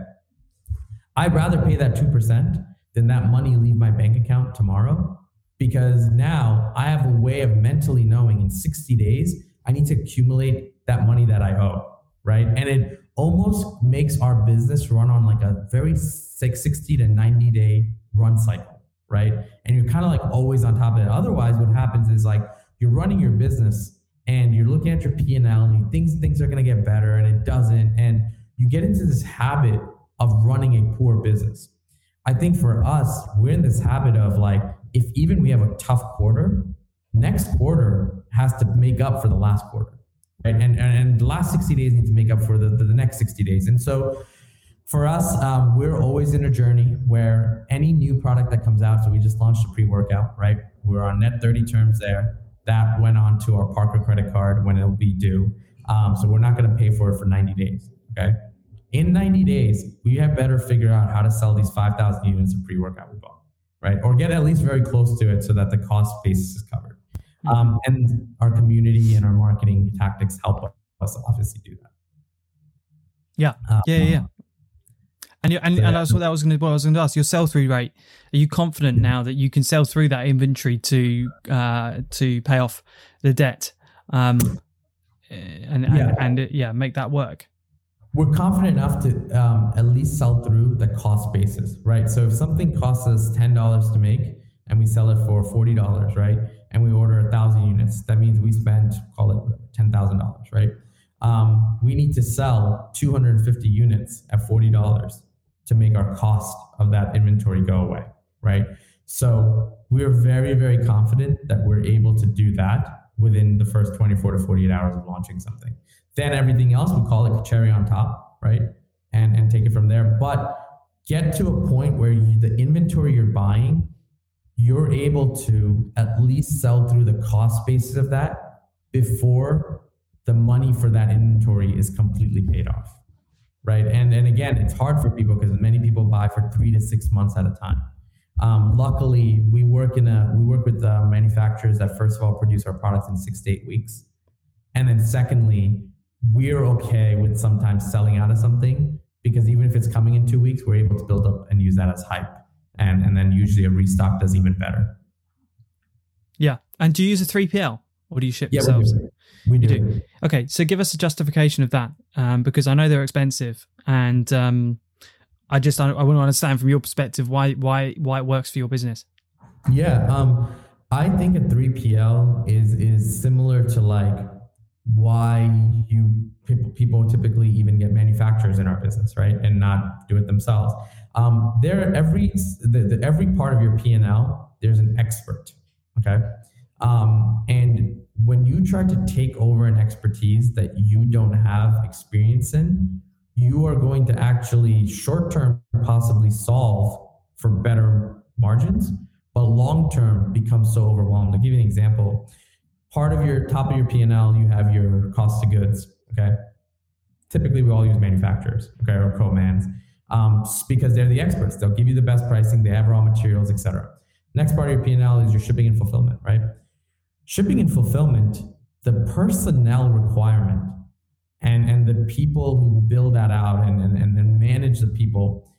I'd rather pay that two percent than that money leave my bank account tomorrow because now I have a way of mentally knowing in 60 days, I need to accumulate that money that I owe, right? And it almost makes our business run on like a very 60 to 90 day run cycle, right? And you're kind of like always on top of it. Otherwise, what happens is like you're running your business and you're looking at your P&L and you think things are going to get better and it doesn't. And you get into this habit of running a poor business. I think for us, we're in this habit of like, if even we have a tough quarter, next quarter has to make up for the last quarter. Right? And, and, and the last 60 days need to make up for the, the, the next 60 days. And so for us, um, we're always in a journey where any new product that comes out, so we just launched a pre workout, right? We're on net 30 terms there. That went on to our Parker credit card when it'll be due. Um, so we're not going to pay for it for 90 days. Okay. In 90 days, we have better figure out how to sell these 5,000 units of pre workout we bought right? Or get at least very close to it so that the cost basis is covered. Um, and our community and our marketing tactics help us obviously do that. Yeah, um, yeah, yeah. And, and, so, and that's what that was going to what I was going to ask. Your sell through rate. Are you confident yeah. now that you can sell through that inventory to uh, to pay off the debt, um, and and, yeah. and, and yeah, make that work? we're confident enough to um, at least sell through the cost basis, right? So if something costs us ten dollars to make and we sell it for forty dollars, right? And we order a thousand units, that means we spend call it ten thousand dollars, right? Um, we need to sell two hundred and fifty units at forty dollars to make our cost of that inventory go away, right? So we're very, very confident that we're able to do that within the first 24 to 48 hours of launching something. Then everything else we call it cherry on top, right? And and take it from there. But get to a point where you, the inventory you're buying, you're able to at least sell through the cost basis of that before the money for that inventory is completely paid off. Right. And, and again, it's hard for people because many people buy for three to six months at a time. Um, luckily, we work in a we work with uh, manufacturers that first of all produce our products in six to eight weeks, and then secondly, we're okay with sometimes selling out of something because even if it's coming in two weeks, we're able to build up and use that as hype. And, and then usually a restock does even better. Yeah. And do you use a 3PL or do you ship yeah, yourselves? We do. We do. do. Okay. So give us a justification of that um, because I know they're expensive. And um, I just, I, I want to understand from your perspective why, why, why it works for your business. Yeah. Um, I think a 3PL is, is similar to like why you people typically even get manufacturers in our business, right, and not do it themselves. Um, there, every the, the, every part of your P and L, there's an expert, okay, um, and when you try to take over an expertise that you don't have experience in, you are going to actually short term possibly solve for better margins, but long term become so overwhelmed. I'll give you an example part of your top of your P&L, you have your cost of goods. Okay. Typically, we all use manufacturers, okay, or co-mans, um, because they're the experts. They'll give you the best pricing. They have raw materials, etc. Next part of your P&L is your shipping and fulfillment, right? Shipping and fulfillment, the personnel requirement and, and the people who build that out and, and, and manage the people,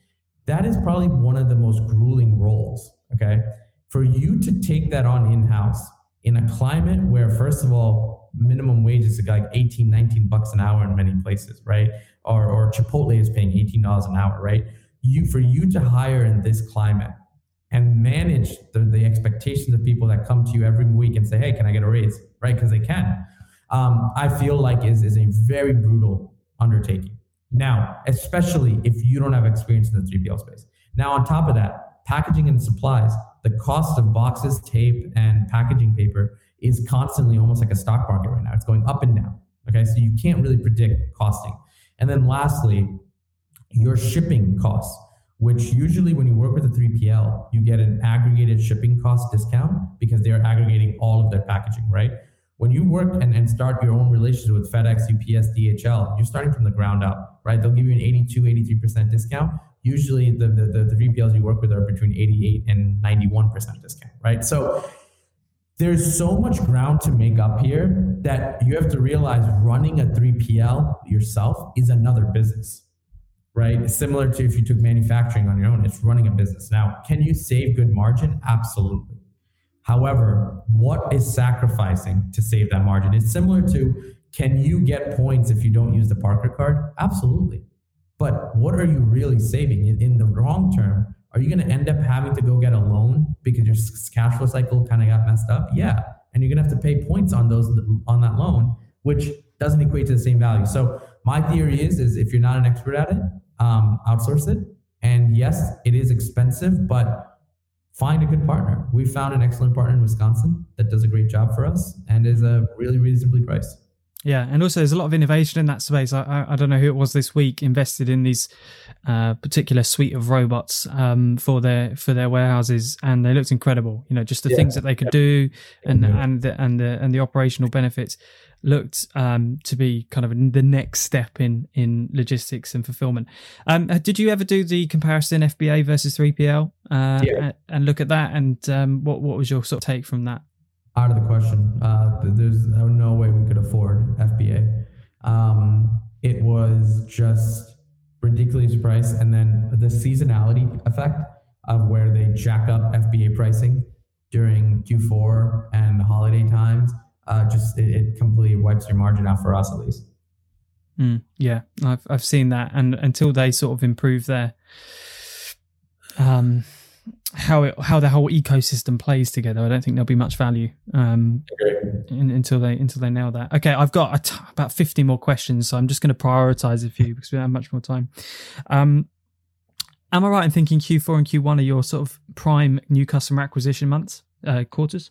that is probably one of the most grueling roles, okay? For you to take that on in-house in a climate where, first of all, minimum wage is like 18, 19 bucks an hour in many places, right? Or, or Chipotle is paying $18 an hour, right? You for you to hire in this climate and manage the, the expectations of people that come to you every week and say, hey, can I get a raise? Right? Because they can. Um, I feel like is, is a very brutal undertaking. Now, especially if you don't have experience in the 3PL space. Now, on top of that, packaging and supplies the cost of boxes, tape, and packaging paper is constantly almost like a stock market right now. It's going up and down. Okay, so you can't really predict costing. And then lastly, your shipping costs, which usually when you work with a 3PL, you get an aggregated shipping cost discount because they're aggregating all of their packaging, right? When you work and, and start your own relationship with FedEx, UPS, DHL, you're starting from the ground up, right? They'll give you an 82, 83% discount usually the, the, the, the 3PLs you work with are between 88 and 91% discount, right? So there's so much ground to make up here that you have to realize running a 3PL yourself is another business, right? Similar to if you took manufacturing on your own, it's running a business. Now, can you save good margin? Absolutely. However, what is sacrificing to save that margin? It's similar to can you get points if you don't use the Parker card? Absolutely. But what are you really saving in, in the long term? Are you going to end up having to go get a loan because your cash flow cycle kind of got messed up? Yeah, and you're going to have to pay points on those on that loan, which doesn't equate to the same value. So my theory is is if you're not an expert at it, um, outsource it. And yes, it is expensive, but find a good partner. We found an excellent partner in Wisconsin that does a great job for us and is a really reasonably priced. Yeah, and also there's a lot of innovation in that space. I, I, I don't know who it was this week invested in these uh, particular suite of robots um, for their for their warehouses, and they looked incredible. You know, just the yeah. things that they could do, and mm-hmm. and the, and the and the operational benefits looked um, to be kind of the next step in in logistics and fulfillment. Um, uh, did you ever do the comparison FBA versus 3PL uh, yeah. and, and, look at that? And um, what what was your sort of take from that? Out of the question. Uh, there's no way we could afford FBA. Um, it was just ridiculous price, and then the seasonality effect of where they jack up FBA pricing during Q4 and holiday times. Uh, just it, it, completely wipes your margin out for us at least. Mm, yeah, I've I've seen that, and until they sort of improve their um how it how the whole ecosystem plays together. I don't think there'll be much value um, in, until they until they nail that. Okay, I've got t- about fifty more questions, so I'm just going to prioritize a few because we don't have much more time. Um, am I right in thinking Q4 and Q1 are your sort of prime new customer acquisition months, uh, quarters?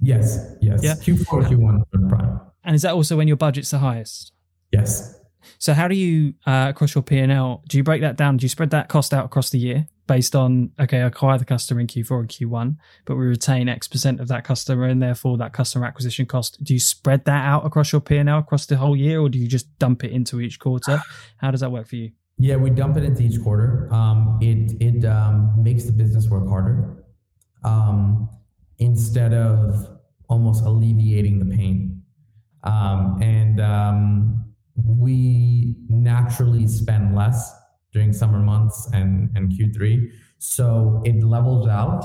Yes, yes. Yeah. Q4, Q1 are prime. And is that also when your budget's the highest? Yes. So how do you uh, across your P and L? Do you break that down? Do you spread that cost out across the year based on okay, acquire the customer in Q4 and Q1, but we retain X percent of that customer, and therefore that customer acquisition cost. Do you spread that out across your P and L across the whole year, or do you just dump it into each quarter? How does that work for you? Yeah, we dump it into each quarter. Um, it it um, makes the business work harder um, instead of almost alleviating the pain. Um, and um, we naturally spend less during summer months and, and Q3. So it levels out,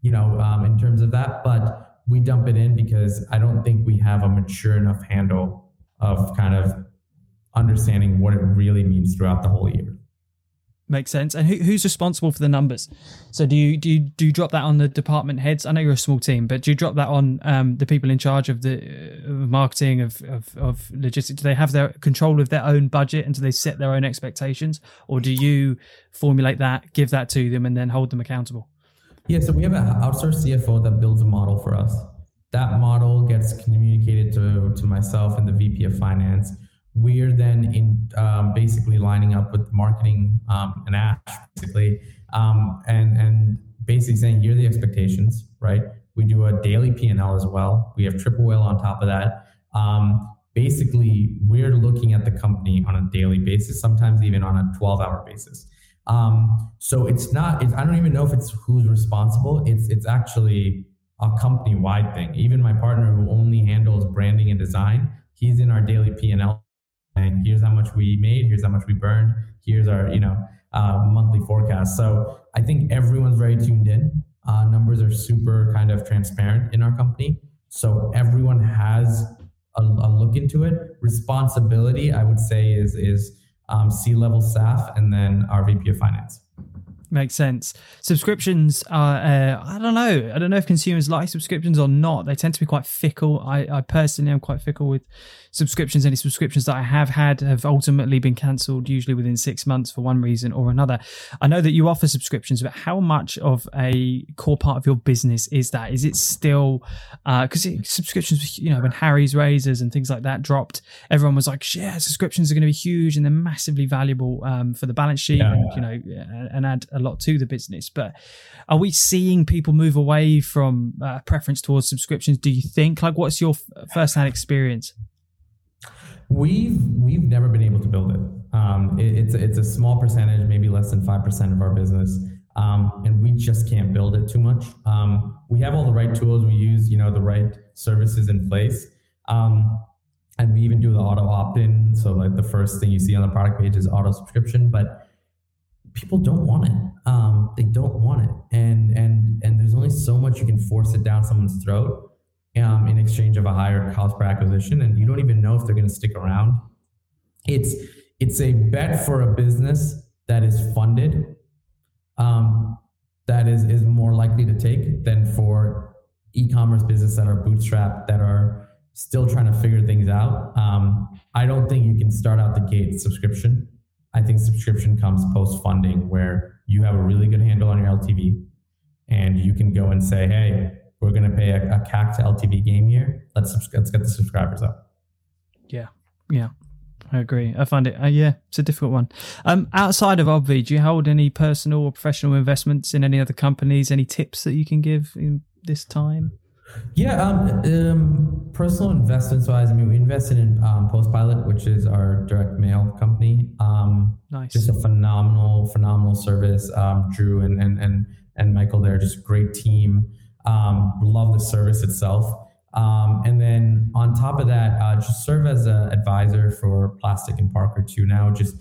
you know, um, in terms of that. But we dump it in because I don't think we have a mature enough handle of kind of understanding what it really means throughout the whole year. Makes sense. And who, who's responsible for the numbers? So do you do you, do you drop that on the department heads? I know you're a small team, but do you drop that on um, the people in charge of the uh, marketing of, of, of logistics? Do they have their control of their own budget and do they set their own expectations, or do you formulate that, give that to them, and then hold them accountable? Yeah, so we have an outsourced CFO that builds a model for us. That model gets communicated to to myself and the VP of Finance we're then in um, basically lining up with marketing um, and Ash basically, um, and and basically saying here are the expectations, right? We do a daily P and L as well. We have Triple Whale on top of that. Um, basically, we're looking at the company on a daily basis, sometimes even on a 12 hour basis. Um, so it's not. It's, I don't even know if it's who's responsible. It's it's actually a company wide thing. Even my partner, who only handles branding and design, he's in our daily P and here's how much we made, here's how much we burned, here's our you know uh, monthly forecast. So I think everyone's very tuned in. Uh, numbers are super kind of transparent in our company, so everyone has a, a look into it. Responsibility, I would say, is is um, C level staff and then our VP of finance makes sense. Subscriptions are, uh, I don't know. I don't know if consumers like subscriptions or not. They tend to be quite fickle. I, I personally am quite fickle with subscriptions. Any subscriptions that I have had have ultimately been cancelled, usually within six months for one reason or another. I know that you offer subscriptions, but how much of a core part of your business is that? Is it still, because uh, subscriptions, you know, when Harry's razors and things like that dropped, everyone was like, yeah, subscriptions are going to be huge and they're massively valuable um, for the balance sheet yeah. and, you know, and add a lot to the business. But are we seeing people move away from uh, preference towards subscriptions? Do you think? Like, what's your first hand experience? We've we've never been able to build it. Um, it it's it's a small percentage, maybe less than five percent of our business, um, and we just can't build it too much. Um, we have all the right tools. We use you know the right services in place. Um, and we even do the auto opt-in. So like the first thing you see on the product page is auto subscription, but people don't want it. Um, they don't want it, and and and there's only so much you can force it down someone's throat um, in exchange of a higher cost per acquisition, and you don't even know if they're going to stick around. It's it's a bet for a business that is funded, um, that is is more likely to take than for e-commerce business that are bootstrapped that are still trying to figure things out. Um, I don't think you can start out the gate subscription. I think subscription comes post funding where you have a really good handle on your LTV and you can go and say, hey, we're going to pay a, a CAC to LTV game year. Let's, let's get the subscribers up. Yeah. Yeah. I agree. I find it, uh, yeah, it's a difficult one. Um, outside of Obvi, do you hold any personal or professional investments in any other companies? Any tips that you can give in this time? Yeah, um, um, personal investments wise, I mean, we invested in um, Postpilot, which is our direct mail company. Um, nice. Just a phenomenal, phenomenal service. Um, Drew and, and, and, and Michael there, just great team. Um, love the service itself. Um, and then on top of that, uh, just serve as an advisor for Plastiq and Parker too. Now, just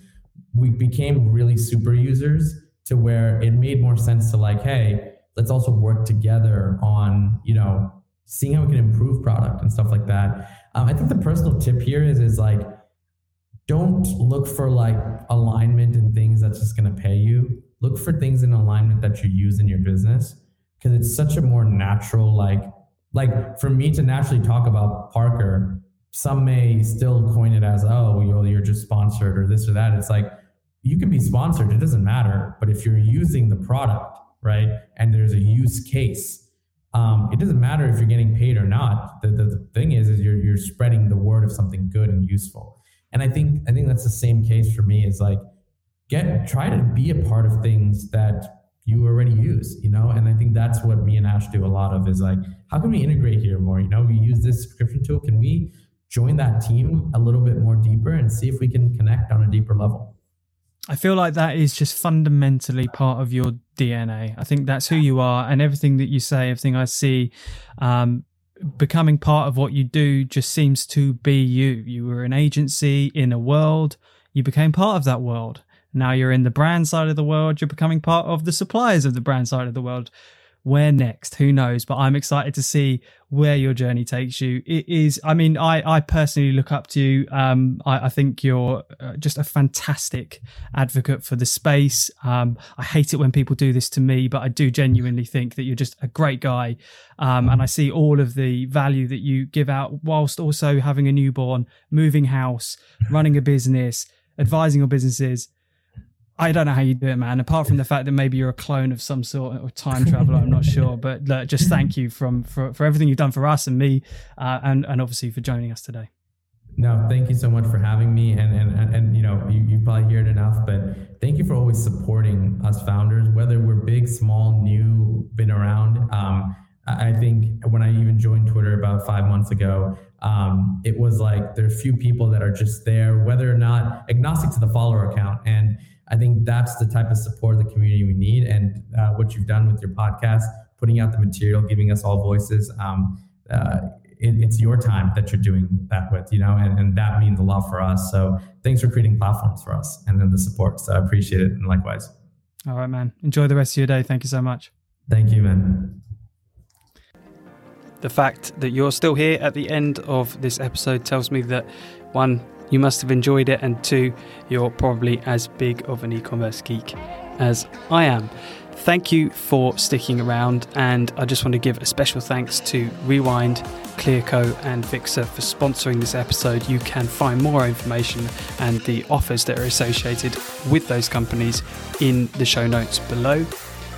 we became really super users to where it made more sense to like, hey, let's also work together on you know seeing how we can improve product and stuff like that. Um, I think the personal tip here is is like don't look for like alignment and things that's just to pay you. Look for things in alignment that you use in your business because it's such a more natural like like for me to naturally talk about Parker. Some may still coin it as oh you're, you're just sponsored or this or that. It's like you can be sponsored. It doesn't matter. But if you're using the product right and there's a use case um, it doesn't matter if you're getting paid or not. The, the, the, thing is, is you're, you're spreading the word of something good and useful. And I think I think that's the same case for me. Is like get try to be a part of things that you already use, you know? And I think that's what me and Ash do a lot of is like, how can we integrate here more? You know, we use this subscription tool. Can we join that team a little bit more deeper and see if we can connect on a deeper level? I feel like that is just fundamentally part of your DNA. I think that's who you are, and everything that you say, everything I see, um, becoming part of what you do just seems to be you. You were an agency in a world, you became part of that world. Now you're in the brand side of the world, you're becoming part of the suppliers of the brand side of the world. Where next? Who knows? But I'm excited to see where your journey takes you. It is, I mean, I, I personally look up to you. Um, I, I think you're uh, just a fantastic advocate for the space. Um, I hate it when people do this to me, but I do genuinely think that you're just a great guy. Um, and I see all of the value that you give out whilst also having a newborn, moving house, running a business, advising your businesses I don't know how you do it, man. Apart from the fact that maybe you're a clone of some sort or time traveler, I'm not sure. But look, just thank you from for, for everything you've done for us and me, uh, and and obviously for joining us today. No, thank you so much for having me, and and and, and you know you, you probably hear it enough, but thank you for always supporting us founders, whether we're big, small, new, been around. Um, I think when I even joined Twitter about five months ago, um, it was like there there's few people that are just there, whether or not agnostic to the follower account, and I think that's the type of support the community we need. And uh, what you've done with your podcast, putting out the material, giving us all voices, um, uh, it, it's your time that you're doing that with, you know, and, and that means a lot for us. So thanks for creating platforms for us and then the support. So I appreciate it. And likewise. All right, man. Enjoy the rest of your day. Thank you so much. Thank you, man. The fact that you're still here at the end of this episode tells me that one, you must have enjoyed it, and two, you're probably as big of an e commerce geek as I am. Thank you for sticking around, and I just want to give a special thanks to Rewind, Clearco, and VIXXR for sponsoring this episode. You can find more information and the offers that are associated with those companies in the show notes below.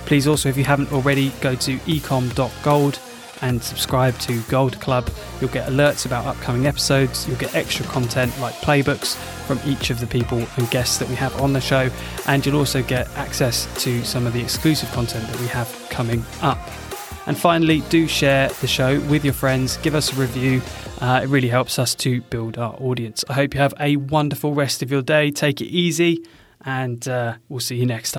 Please also, if you haven't already, go to ecom.gold and subscribe to Gold Club. You'll get alerts about upcoming episodes, you'll get extra content like playbooks from each of the people and guests that we have on the show, and you'll also get access to some of the exclusive content that we have coming up. And finally, do share the show with your friends, give us a review. Uh, it really helps us to build our audience. I hope you have a wonderful rest of your day. Take it easy, and uh, we'll see you next time.